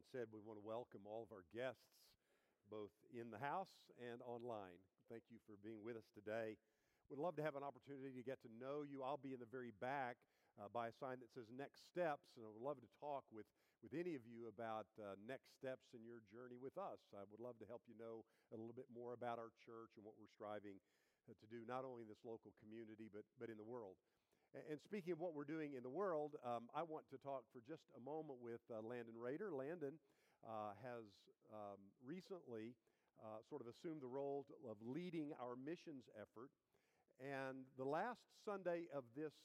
Ron said, we want to welcome all of our guests, both in the house and online. Thank you for being with us today. We'd love to have an opportunity to get to know you. I'll be in the very back uh, by a sign that says Next Steps, and I would love to talk with, with any of you about uh, next steps in your journey with us. I would love to help you know a little bit more about our church and what we're striving uh, to do, not only in this local community, but, but in the world. And speaking of what we're doing in the world, um, I want to talk for just a moment with uh, Landon Rader. Landon uh, has um, recently uh, sort of assumed the role of leading our missions effort and the last Sunday of this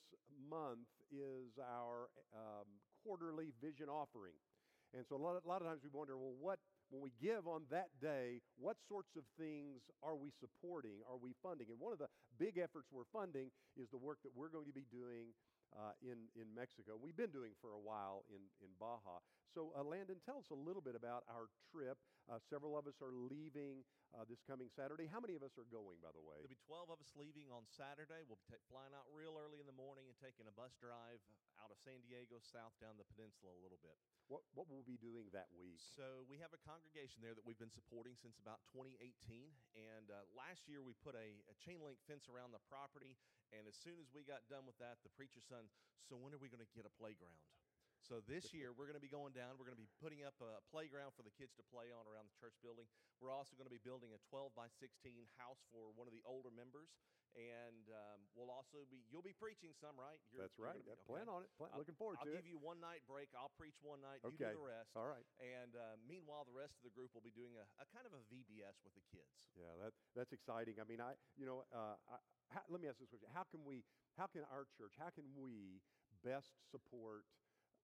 month is our um, quarterly vision offering. And so a lot, of, a lot of times we wonder, well, what, when we give on that day, what sorts of things are we supporting? Are we funding? And one of the big efforts we're funding is the work that we're going to be doing uh, in, in Mexico. We've been doing for a while in, in Baja. So, uh, Landon, tell us a little bit about our trip. Uh, several of us are leaving uh, this coming Saturday. How many of us are going, by the way? There'll be 12 of us leaving on Saturday. We'll be t- flying out real early in the morning and taking a bus drive out of San Diego south down the peninsula a little bit. What, what will we be doing that week? So, we have a congregation there that we've been supporting since about 2018. And uh, last year, we put a, a chain link fence around the property. And as soon as we got done with that, the preacher's son, so when are we going to get a playground? So this year we're going to be going down. We're going to be putting up a playground for the kids to play on around the church building. We're also going to be building a 12 by 16 house for one of the older members, and um, we'll also be you'll be preaching some, right? You're, That's right. Be, okay. Plan on it. Plan, looking forward I'll to it. I'll give you one night break. I'll preach one night. Okay. You do the rest. All right. And uh, meanwhile, the rest of the group will be doing a, a, kind of a VBS with the kids. Yeah, that, that's exciting. I mean, I you know. Uh, I, how, let me ask this question: How can we? How can our church? How can we best support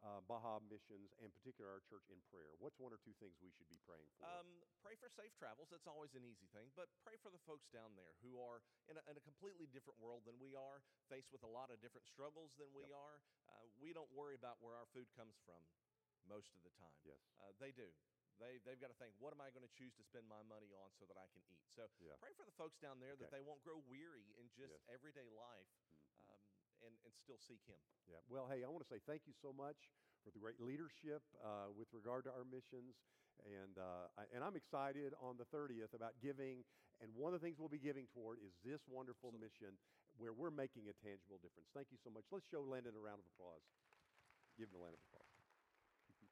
uh, Baja Missions, and particularly our church in prayer? What's one or two things we should be praying for? Um, pray for safe travels. That's always an easy thing. But pray for the folks down there who are in a, in a completely different world than we are, faced with a lot of different struggles than we yep. are. Uh, we don't worry about where our food comes from most of the time. Yes. Uh, they do. They, they've got to think, what am I going to choose to spend my money on so that I can eat? So yeah. pray for the folks down there okay. that they won't grow weary in just yes. everyday life and, and still seek Him. Yeah. Well, hey, I want to say thank you so much for the great leadership uh, with regard to our missions. And, uh, I, and I'm excited on the 30th about giving. And one of the things we'll be giving toward is this wonderful Absolutely. mission where we're making a tangible difference. Thank you so much. Let's show Landon a round of applause. Give him a round of applause.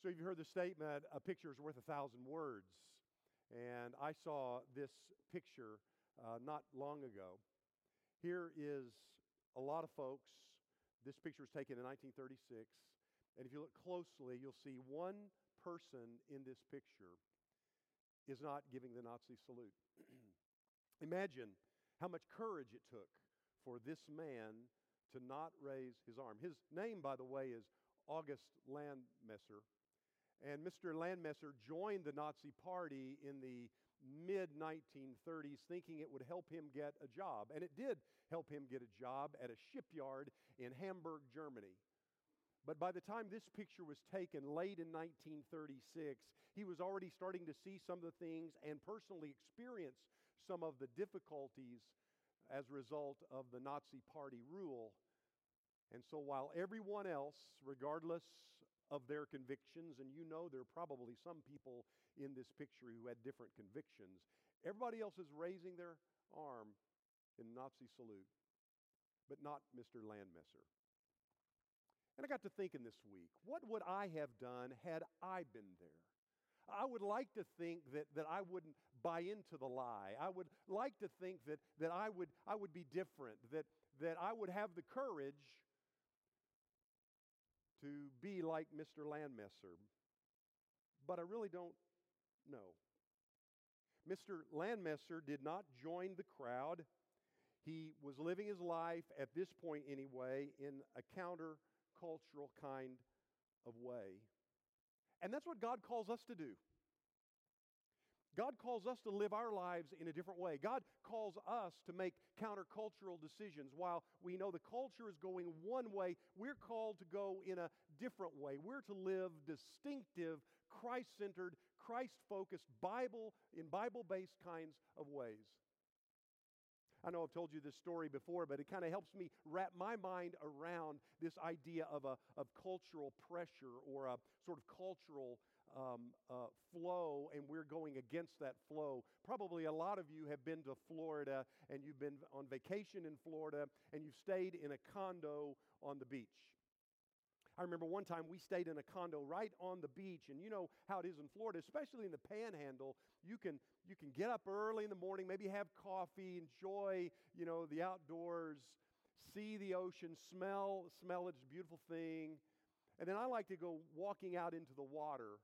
So, you've heard the statement a picture is worth a thousand words. And I saw this picture uh, not long ago. Here is a lot of folks. This picture was taken in 1936. And if you look closely, you'll see one person in this picture is not giving the Nazi salute. Imagine how much courage it took for this man to not raise his arm. His name, by the way, is August Landmesser. And Mr. Landmesser joined the Nazi Party in the mid 1930s, thinking it would help him get a job. And it did help him get a job at a shipyard in Hamburg, Germany. But by the time this picture was taken late in 1936, he was already starting to see some of the things and personally experience some of the difficulties as a result of the Nazi Party rule. And so while everyone else, regardless of their convictions, and you know there are probably some people in this picture who had different convictions. Everybody else is raising their arm in Nazi salute, but not Mr. Landmesser. And I got to thinking this week, what would I have done had I been there? I would like to think that, that I wouldn't buy into the lie. I would like to think that, that I, would, I would be different, that, that I would have the courage to be like Mr. Landmesser, but I really don't know. Mr. Landmesser did not join the crowd. He was living his life, at this point anyway, in a countercultural kind of way. And that's what God calls us to do. God calls us to live our lives in a different way. God calls us to make countercultural decisions. While we know the culture is going one way, we're called to go in a different way. We're to live distinctive, Christ centered, Christ focused, Bible in Bible based kinds of ways. I know I've told you this story before, but it kind of helps me wrap my mind around this idea of, a, of cultural pressure or a sort of cultural um, uh, flow, and we're going against that flow. Probably a lot of you have been to Florida and you've been on vacation in Florida and you've stayed in a condo on the beach. I remember one time we stayed in a condo right on the beach, and you know how it is in Florida, especially in the panhandle. You can, you can get up early in the morning, maybe have coffee, enjoy, you know, the outdoors, see the ocean, smell, smell its a beautiful thing. And then I like to go walking out into the water.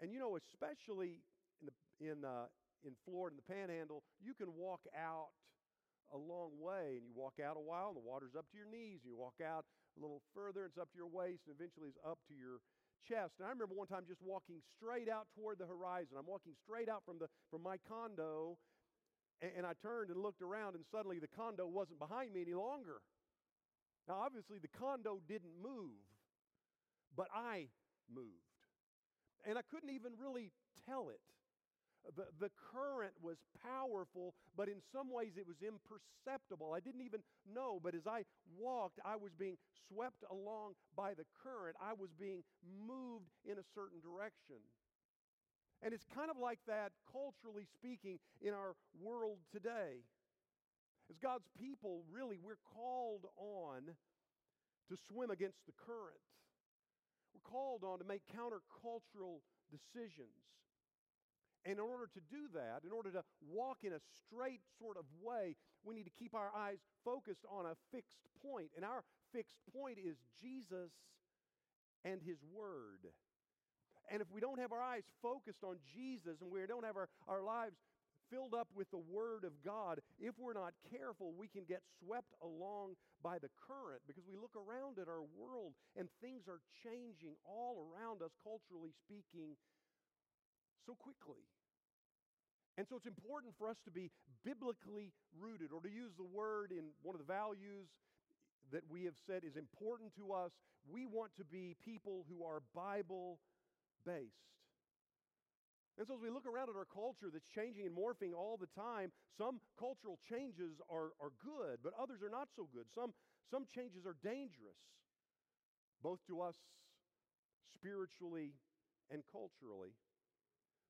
And you know, especially in, the, in, uh, in Florida, in the panhandle, you can walk out a long way and you walk out a while and the water's up to your knees and you walk out a little further, and it's up to your waist, and eventually it's up to your chest. And I remember one time just walking straight out toward the horizon. I'm walking straight out from, the, from my condo, and, and I turned and looked around, and suddenly the condo wasn't behind me any longer. Now, obviously, the condo didn't move, but I moved. And I couldn't even really tell it. The, the current was powerful, but in some ways it was imperceptible. I didn't even know, but as I walked, I was being swept along by the current. I was being moved in a certain direction. And it's kind of like that, culturally speaking, in our world today. As God's people, really, we're called on to swim against the current. We're called on to make countercultural decisions. And in order to do that, in order to walk in a straight sort of way, we need to keep our eyes focused on a fixed point. And our fixed point is Jesus and His Word. And if we don't have our eyes focused on Jesus and we don't have our, our lives filled up with the Word of God, if we're not careful, we can get swept along by the current because we look around at our world and things are changing all around us, culturally speaking, so quickly. And so it's important for us to be biblically rooted, or to use the word in one of the values that we have said is important to us. We want to be people who are Bible based. And so, as we look around at our culture that's changing and morphing all the time, some cultural changes are, are good, but others are not so good. Some, some changes are dangerous, both to us spiritually and culturally.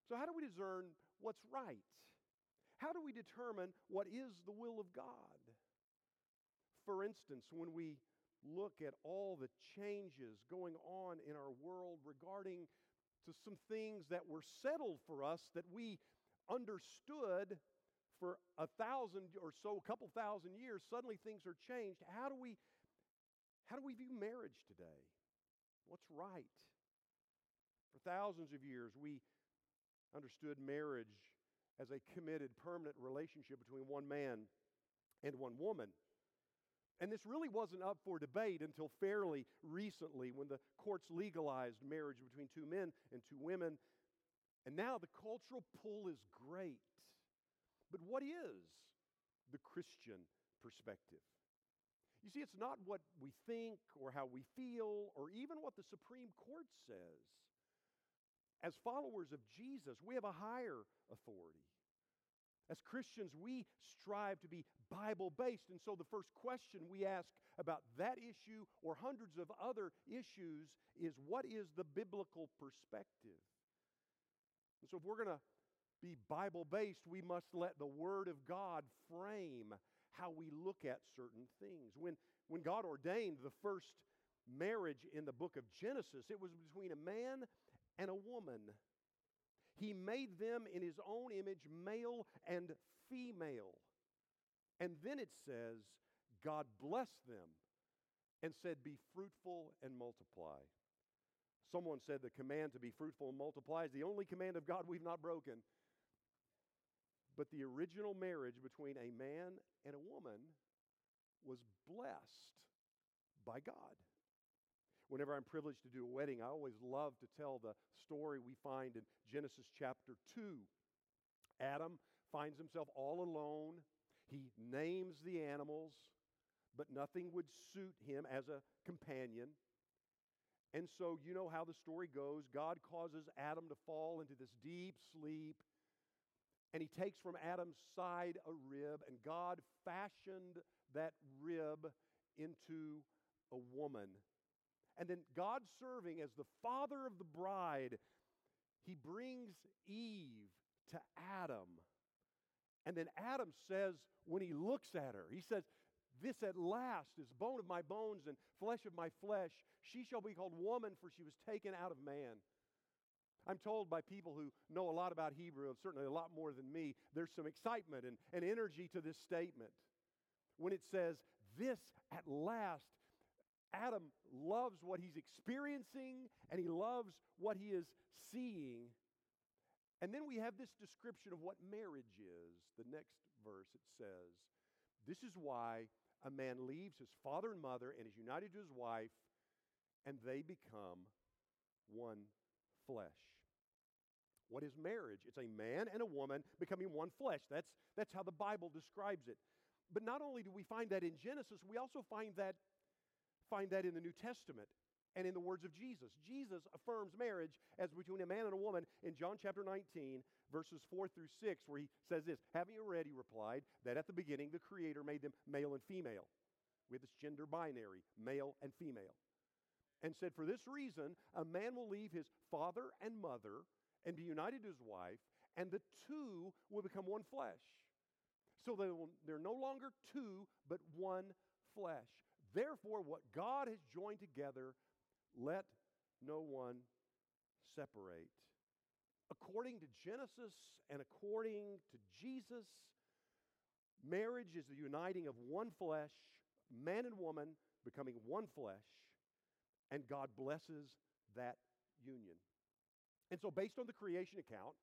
So, how do we discern what's right? How do we determine what is the will of God? For instance, when we look at all the changes going on in our world regarding to some things that were settled for us that we understood for a thousand or so, a couple thousand years, suddenly things are changed. How do we how do we view marriage today? What's right? For thousands of years, we understood marriage as a committed, permanent relationship between one man and one woman. And this really wasn't up for debate until fairly recently when the courts legalized marriage between two men and two women. And now the cultural pull is great. But what is the Christian perspective? You see, it's not what we think or how we feel or even what the Supreme Court says. As followers of Jesus, we have a higher authority. As Christians, we strive to be Bible based. And so the first question we ask about that issue or hundreds of other issues is what is the biblical perspective? And so if we're going to be Bible based, we must let the Word of God frame how we look at certain things. When, when God ordained the first marriage in the book of Genesis, it was between a man and a woman. He made them in his own image, male and female. And then it says, God blessed them and said, Be fruitful and multiply. Someone said the command to be fruitful and multiply is the only command of God we've not broken. But the original marriage between a man and a woman was blessed by God whenever I'm privileged to do a wedding, I always love to tell the story we find in Genesis chapter 2. Adam finds himself all alone. He names the animals, but nothing would suit him as a companion. And so, you know how the story goes. God causes Adam to fall into this deep sleep. and he takes from Adam's side a rib, and God fashioned that rib into a woman. And then God, serving as the father of the bride, he brings Eve to Adam. And then Adam says, when he looks at her, he says, This at last is bone of my bones and flesh of my flesh. She shall be called woman, for she was taken out of man. I'm told by people who know a lot about Hebrew, and certainly a lot more than me, there's some excitement and, and energy to this statement. When it says, This at last, Adam loves what he's experiencing and he loves what he is seeing. And then we have this description of what marriage is. The next verse it says, This is why a man leaves his father and mother and is united to his wife, and they become one flesh. What is marriage? It's a man and a woman becoming one flesh. That's, that's how the Bible describes it. But not only do we find that in Genesis, we also find that, find that in the New Testament and in the words of Jesus. Jesus affirms marriage as between a man and a woman in John chapter 19, verses 4 through 6, where he says this Having already replied that at the beginning the Creator made them male and female. with this gender binary, male and female. And said, For this reason, a man will leave his father and mother and be united to his wife, and the two will become one flesh. So they will, they're no longer two, but one flesh. Therefore, what God has joined together, let no one separate. According to Genesis and according to Jesus, marriage is the uniting of one flesh, man and woman becoming one flesh, and God blesses that union. And so, based on the creation account,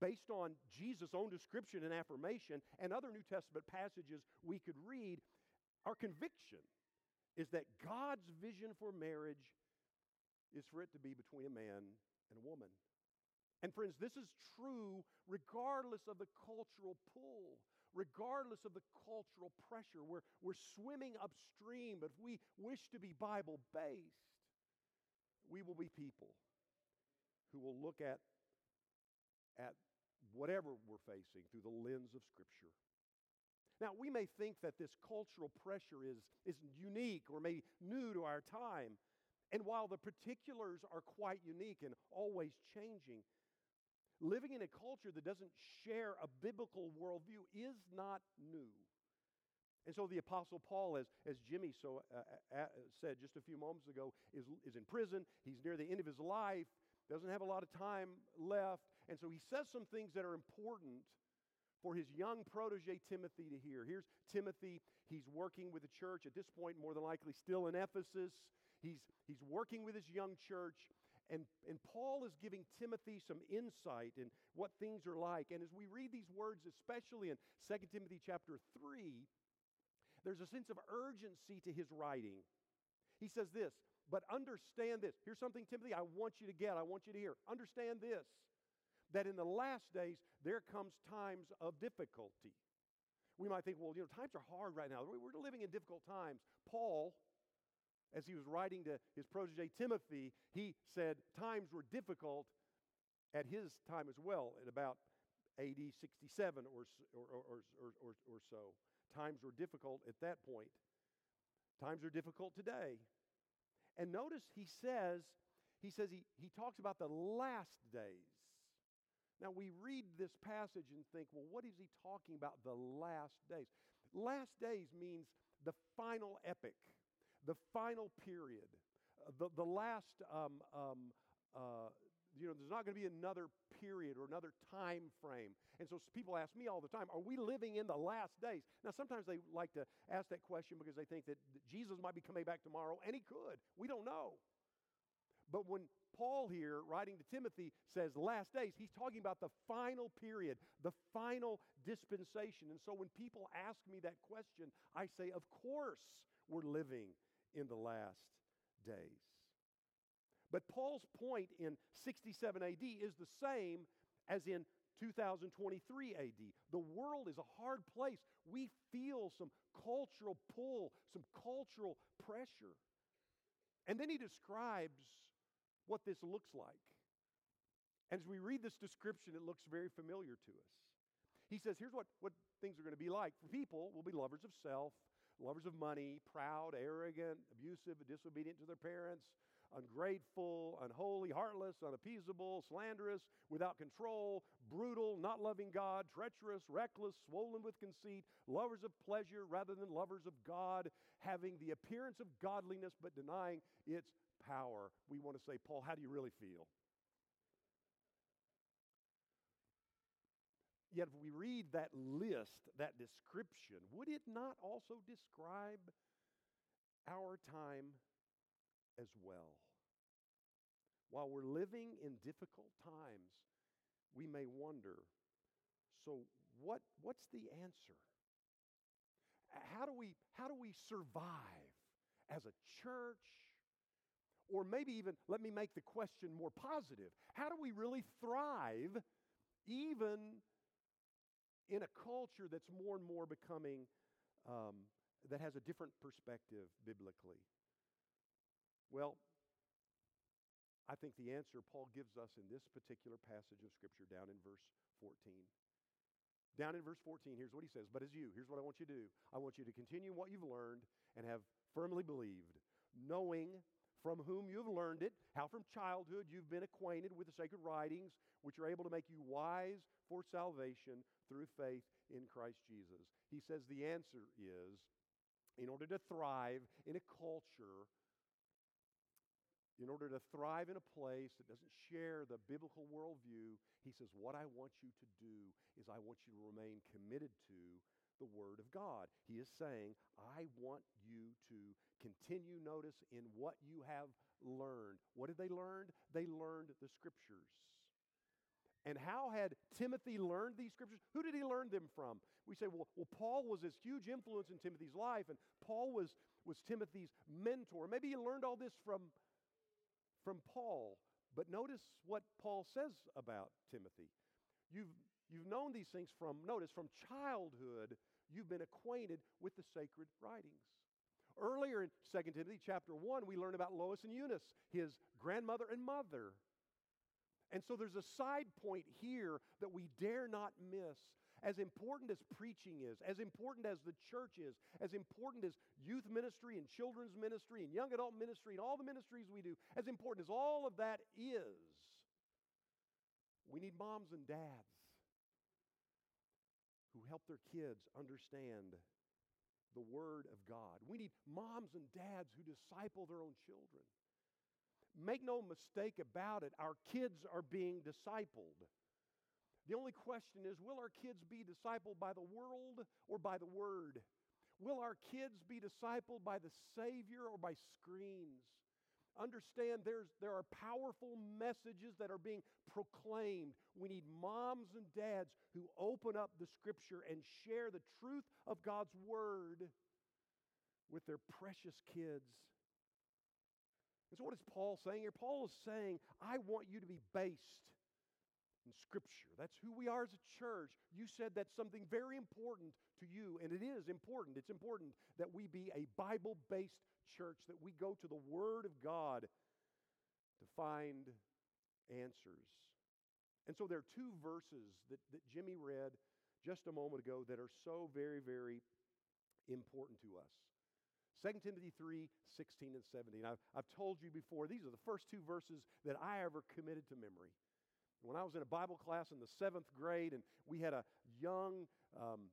based on Jesus' own description and affirmation, and other New Testament passages we could read, our conviction is that God's vision for marriage is for it to be between a man and a woman. And, friends, this is true regardless of the cultural pull, regardless of the cultural pressure. We're, we're swimming upstream, but if we wish to be Bible based, we will be people who will look at, at whatever we're facing through the lens of Scripture. Now, we may think that this cultural pressure is, is unique or maybe new to our time. And while the particulars are quite unique and always changing, living in a culture that doesn't share a biblical worldview is not new. And so the Apostle Paul, as, as Jimmy so uh, uh, said just a few moments ago, is, is in prison. He's near the end of his life doesn't have a lot of time left. And so he says some things that are important for his young protege Timothy to hear. Here's Timothy. He's working with the church at this point, more than likely still in Ephesus. He's, he's working with his young church. And, and Paul is giving Timothy some insight in what things are like. And as we read these words, especially in 2 Timothy chapter 3, there's a sense of urgency to his writing. He says this but understand this. Here's something, Timothy, I want you to get, I want you to hear. Understand this that in the last days, there comes times of difficulty. We might think, well, you know, times are hard right now. We're living in difficult times. Paul, as he was writing to his protege Timothy, he said times were difficult at his time as well, at about AD 67 or, or, or, or, or so. Times were difficult at that point. Times are difficult today. And notice he says, he says he, he talks about the last days. Now we read this passage and think, well, what is he talking about the last days? Last days means the final epic, the final period, uh, the, the last um, um, uh, you know, there's not going to be another period or another time frame. And so people ask me all the time, are we living in the last days? Now, sometimes they like to ask that question because they think that Jesus might be coming back tomorrow, and he could. We don't know. But when Paul here, writing to Timothy, says last days, he's talking about the final period, the final dispensation. And so when people ask me that question, I say, of course we're living in the last days. But Paul's point in 67 AD is the same as in 2023 AD. The world is a hard place. We feel some cultural pull, some cultural pressure. And then he describes what this looks like. And as we read this description, it looks very familiar to us. He says, here's what, what things are going to be like. For people, will be lovers of self, lovers of money, proud, arrogant, abusive, disobedient to their parents, ungrateful, unholy, heartless, unappeasable, slanderous, without control, brutal, not loving God, treacherous, reckless, swollen with conceit, lovers of pleasure rather than lovers of God, having the appearance of godliness but denying its power. We want to say, Paul, how do you really feel? Yet, if we read that list, that description, would it not also describe our time as well? While we're living in difficult times, we may wonder so, what, what's the answer? How do, we, how do we survive as a church? Or maybe even, let me make the question more positive. How do we really thrive even in a culture that's more and more becoming, um, that has a different perspective biblically? Well, I think the answer Paul gives us in this particular passage of Scripture down in verse 14. Down in verse 14, here's what he says But as you, here's what I want you to do I want you to continue what you've learned and have firmly believed, knowing from whom you have learned it, how from childhood you've been acquainted with the sacred writings, which are able to make you wise for salvation through faith in Christ Jesus. He says the answer is in order to thrive in a culture, in order to thrive in a place that doesn't share the biblical worldview, he says, What I want you to do is I want you to remain committed to the Word of God. He is saying, I want you to continue, notice, in what you have learned. What did they learn? They learned the Scriptures. And how had Timothy learned these scriptures? Who did he learn them from? We say, well, well, Paul was this huge influence in Timothy's life, and Paul was, was Timothy's mentor. Maybe he learned all this from, from Paul. But notice what Paul says about Timothy. You've, you've known these things from, notice, from childhood, you've been acquainted with the sacred writings. Earlier in 2 Timothy chapter 1, we learn about Lois and Eunice, his grandmother and mother. And so there's a side point here that we dare not miss. As important as preaching is, as important as the church is, as important as youth ministry and children's ministry and young adult ministry and all the ministries we do, as important as all of that is, we need moms and dads who help their kids understand the Word of God. We need moms and dads who disciple their own children. Make no mistake about it, our kids are being discipled. The only question is will our kids be discipled by the world or by the Word? Will our kids be discipled by the Savior or by screens? Understand there's, there are powerful messages that are being proclaimed. We need moms and dads who open up the Scripture and share the truth of God's Word with their precious kids. And so, what is Paul saying here? Paul is saying, I want you to be based in Scripture. That's who we are as a church. You said that's something very important to you, and it is important. It's important that we be a Bible based church, that we go to the Word of God to find answers. And so there are two verses that, that Jimmy read just a moment ago that are so very, very important to us. 2 Timothy 3 16 and 17. I've, I've told you before, these are the first two verses that I ever committed to memory. When I was in a Bible class in the seventh grade, and we had a young um,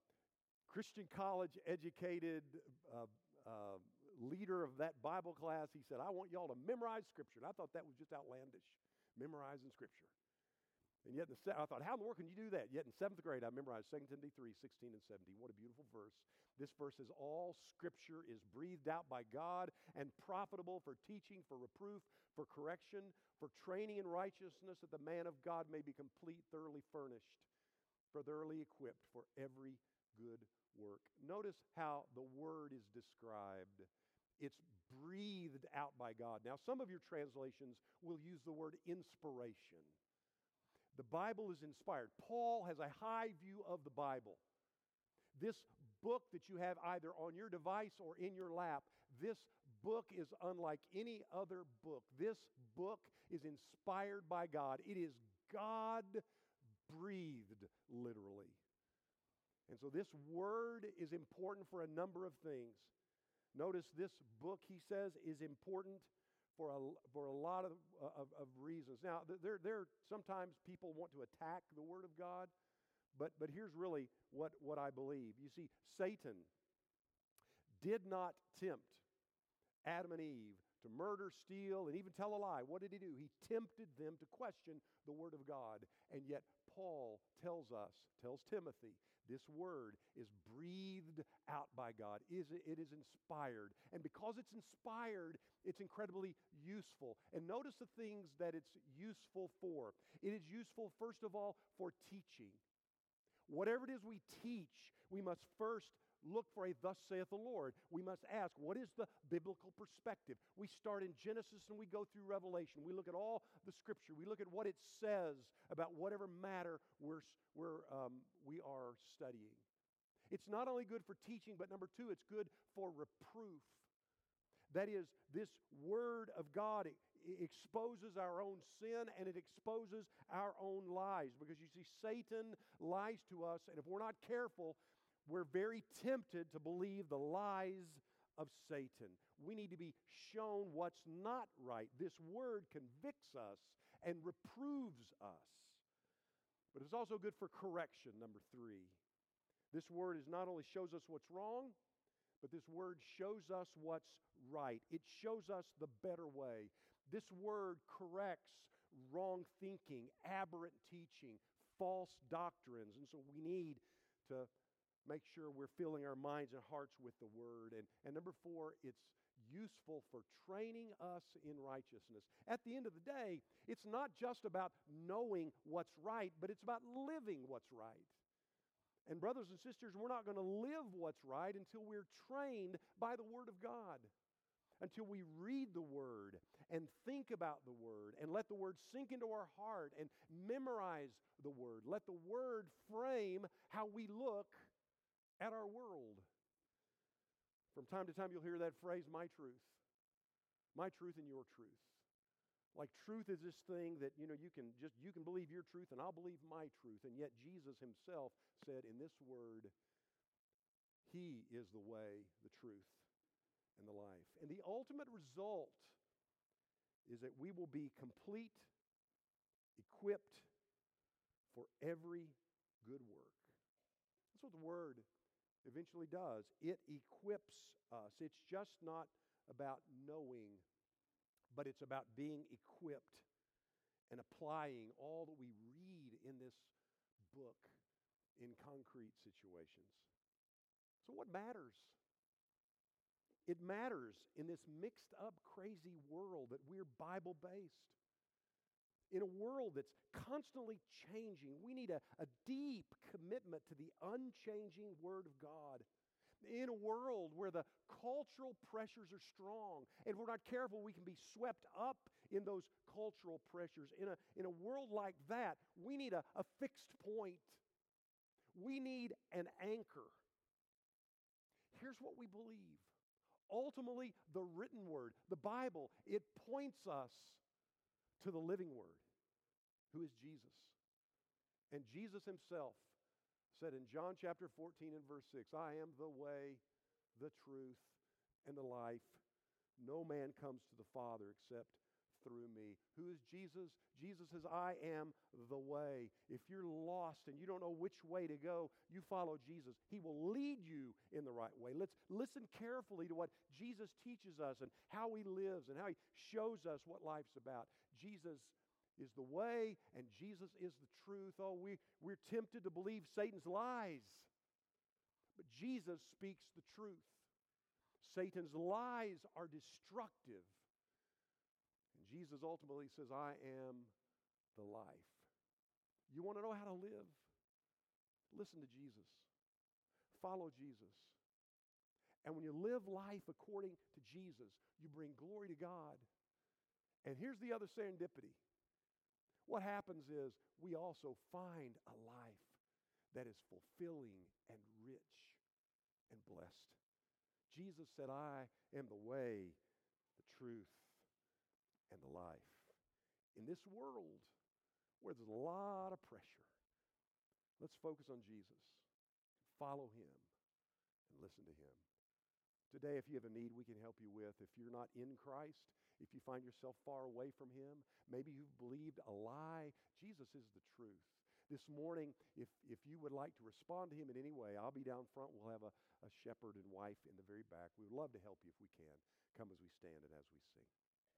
Christian college educated uh, uh, leader of that Bible class, he said, I want y'all to memorize Scripture. And I thought that was just outlandish, memorizing Scripture. And yet, the, I thought, how in the world can you do that? Yet in seventh grade, I memorized 2 Timothy 3 16 and 17. What a beautiful verse. This verse says, All scripture is breathed out by God and profitable for teaching, for reproof, for correction, for training in righteousness, that the man of God may be complete, thoroughly furnished, for thoroughly equipped for every good work. Notice how the word is described. It's breathed out by God. Now, some of your translations will use the word inspiration. The Bible is inspired. Paul has a high view of the Bible. This book that you have either on your device or in your lap, this book is unlike any other book. This book is inspired by God. It is God breathed, literally. And so this word is important for a number of things. Notice this book, he says, is important for a, for a lot of, of, of reasons. Now, there, there sometimes people want to attack the Word of God, but, but here's really what, what I believe. You see, Satan did not tempt Adam and Eve to murder, steal, and even tell a lie. What did he do? He tempted them to question the Word of God. And yet, Paul tells us, tells Timothy, this Word is breathed out by God. Is It is inspired. And because it's inspired, it's incredibly useful. And notice the things that it's useful for. It is useful, first of all, for teaching. Whatever it is we teach, we must first look for a thus saith the Lord. We must ask, what is the biblical perspective? We start in Genesis and we go through Revelation. We look at all the scripture. We look at what it says about whatever matter we're, we're, um, we are studying. It's not only good for teaching, but number two, it's good for reproof. That is, this word of God exposes our own sin and it exposes our own lies. Because you see, Satan lies to us, and if we're not careful, we're very tempted to believe the lies of Satan. We need to be shown what's not right. This word convicts us and reproves us. But it's also good for correction, number three. This word is not only shows us what's wrong, but this word shows us what's right. It shows us the better way. This word corrects wrong thinking, aberrant teaching, false doctrines. And so we need to make sure we're filling our minds and hearts with the Word. And, and number four, it's useful for training us in righteousness. At the end of the day, it's not just about knowing what's right, but it's about living what's right. And, brothers and sisters, we're not going to live what's right until we're trained by the Word of God. Until we read the Word and think about the Word and let the Word sink into our heart and memorize the Word. Let the Word frame how we look at our world. From time to time, you'll hear that phrase, my truth. My truth and your truth. Like truth is this thing that, you know, you can just, you can believe your truth and I'll believe my truth. And yet Jesus himself said in this word, he is the way, the truth, and the life. And the ultimate result is that we will be complete, equipped for every good work. That's what the word eventually does. It equips us. It's just not about knowing, but it's about being equipped and applying all that we read in this book in concrete situations. So, what matters? It matters in this mixed up, crazy world that we're Bible based in a world that's constantly changing, we need a, a deep commitment to the unchanging Word of God. In a world where the cultural pressures are strong, and we're not careful, we can be swept up in those cultural pressures. In a, in a world like that, we need a, a fixed point, we need an anchor. Here's what we believe ultimately, the written word, the Bible, it points us to the living word, who is Jesus. And Jesus himself said in John chapter 14 and verse 6, I am the way, the truth, and the life. No man comes to the Father except through me. Who is Jesus? Jesus says, I am the way. If you're lost and you don't know which way to go, you follow Jesus. He will lead you in the right way. Let's listen carefully to what Jesus teaches us and how he lives and how he shows us what life's about. Jesus is the way and Jesus is the truth. Oh, we, we're tempted to believe Satan's lies. But Jesus speaks the truth. Satan's lies are destructive. And Jesus ultimately says, I am the life. You want to know how to live? Listen to Jesus. Follow Jesus. And when you live life according to Jesus, you bring glory to God. And here's the other serendipity what happens is we also find a life that is fulfilling and rich and blessed. Jesus said, I am the way, the truth, and the life. In this world where there's a lot of pressure, let's focus on Jesus. follow Him and listen to Him. Today, if you have a need we can help you with, if you're not in Christ, if you find yourself far away from Him, maybe you've believed a lie, Jesus is the truth. This morning, if, if you would like to respond to Him in any way, I'll be down front. We'll have a, a shepherd and wife in the very back. We would love to help you if we can. Come as we stand and as we sing.